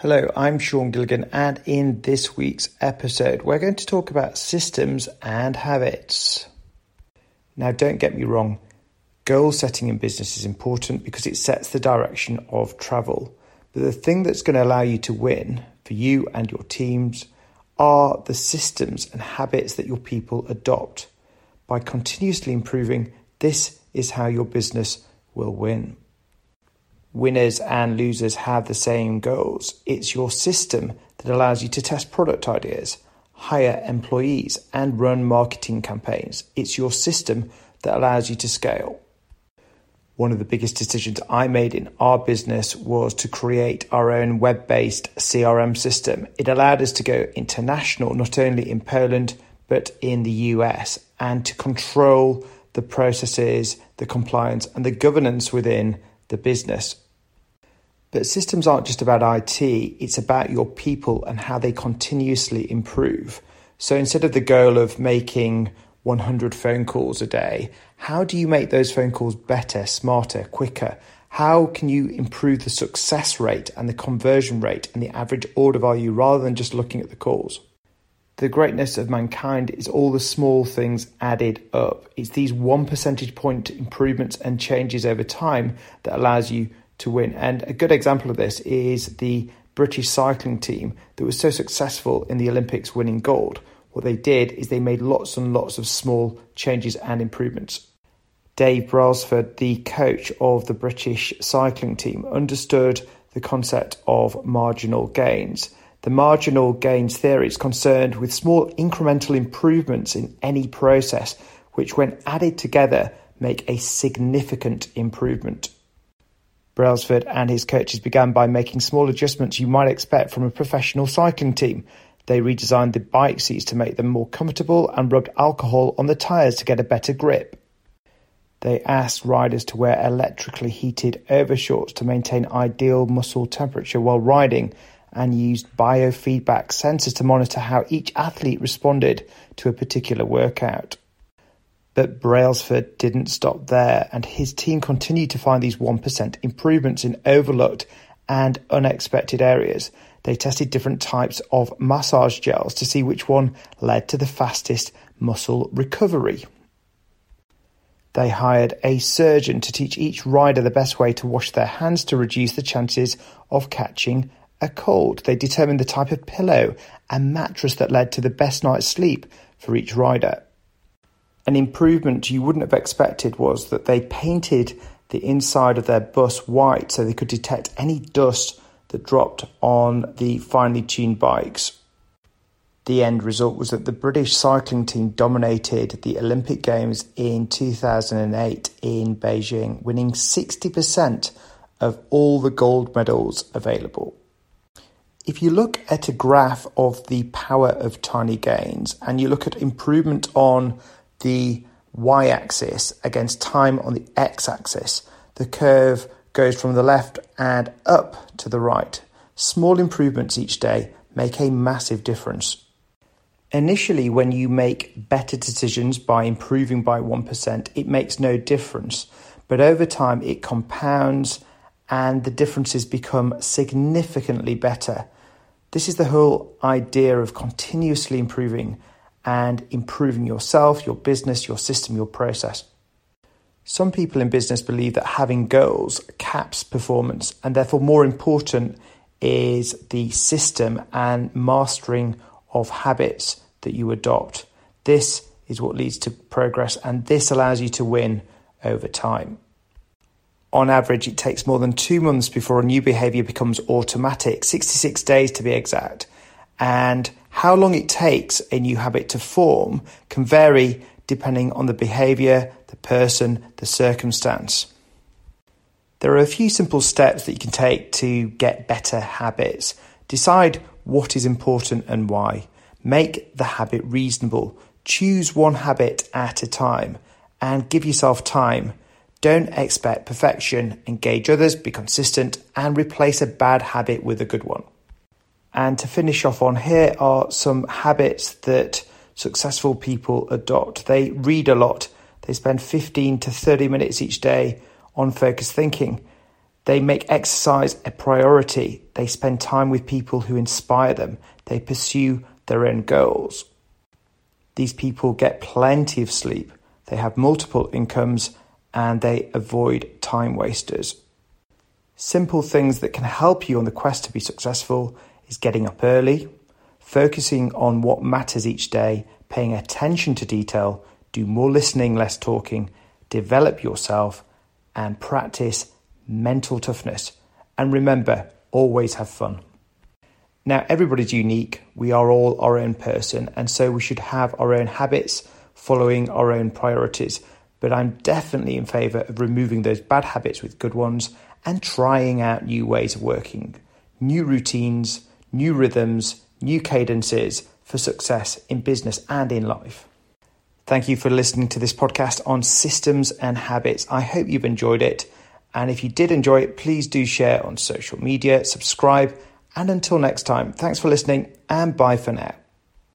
Hello, I'm Sean Gilligan, and in this week's episode, we're going to talk about systems and habits. Now, don't get me wrong, goal setting in business is important because it sets the direction of travel. But the thing that's going to allow you to win for you and your teams are the systems and habits that your people adopt. By continuously improving, this is how your business will win winners and losers have the same goals. It's your system that allows you to test product ideas, hire employees, and run marketing campaigns. It's your system that allows you to scale. One of the biggest decisions I made in our business was to create our own web based CRM system. It allowed us to go international, not only in Poland, but in the US, and to control the processes, the compliance, and the governance within the business. But systems aren't just about IT, it's about your people and how they continuously improve. So instead of the goal of making 100 phone calls a day, how do you make those phone calls better, smarter, quicker? How can you improve the success rate and the conversion rate and the average order value rather than just looking at the calls? The greatness of mankind is all the small things added up. It's these one percentage point improvements and changes over time that allows you to win. And a good example of this is the British cycling team that was so successful in the Olympics winning gold. What they did is they made lots and lots of small changes and improvements. Dave Brailsford, the coach of the British cycling team, understood the concept of marginal gains. The marginal gains theory is concerned with small incremental improvements in any process, which, when added together, make a significant improvement. Brailsford and his coaches began by making small adjustments you might expect from a professional cycling team. They redesigned the bike seats to make them more comfortable and rubbed alcohol on the tyres to get a better grip. They asked riders to wear electrically heated overshorts to maintain ideal muscle temperature while riding and used biofeedback sensors to monitor how each athlete responded to a particular workout. But Brailsford didn't stop there, and his team continued to find these 1% improvements in overlooked and unexpected areas. They tested different types of massage gels to see which one led to the fastest muscle recovery. They hired a surgeon to teach each rider the best way to wash their hands to reduce the chances of catching a cold. They determined the type of pillow and mattress that led to the best night's sleep for each rider. An improvement you wouldn't have expected was that they painted the inside of their bus white so they could detect any dust that dropped on the finely tuned bikes. The end result was that the British cycling team dominated the Olympic Games in 2008 in Beijing, winning 60% of all the gold medals available. If you look at a graph of the power of tiny gains and you look at improvement on the y-axis against time on the x-axis, the curve goes from the left and up to the right. Small improvements each day make a massive difference. Initially, when you make better decisions by improving by 1%, it makes no difference. But over time, it compounds and the differences become significantly better. This is the whole idea of continuously improving and improving yourself, your business, your system, your process. Some people in business believe that having goals caps performance, and therefore, more important is the system and mastering of habits that you adopt. This is what leads to progress, and this allows you to win over time. On average, it takes more than two months before a new behavior becomes automatic, 66 days to be exact. And how long it takes a new habit to form can vary depending on the behavior, the person, the circumstance. There are a few simple steps that you can take to get better habits. Decide what is important and why. Make the habit reasonable. Choose one habit at a time and give yourself time. Don't expect perfection. Engage others, be consistent, and replace a bad habit with a good one. And to finish off on here are some habits that successful people adopt. They read a lot, they spend 15 to 30 minutes each day on focused thinking. They make exercise a priority. They spend time with people who inspire them. They pursue their own goals. These people get plenty of sleep. They have multiple incomes and they avoid time wasters. Simple things that can help you on the quest to be successful is getting up early, focusing on what matters each day, paying attention to detail, do more listening, less talking, develop yourself, and practice mental toughness. And remember, always have fun. Now, everybody's unique. We are all our own person, and so we should have our own habits following our own priorities. But I'm definitely in favour of removing those bad habits with good ones and trying out new ways of working, new routines, new rhythms, new cadences for success in business and in life. Thank you for listening to this podcast on systems and habits. I hope you've enjoyed it. And if you did enjoy it, please do share on social media, subscribe, and until next time, thanks for listening and bye for now.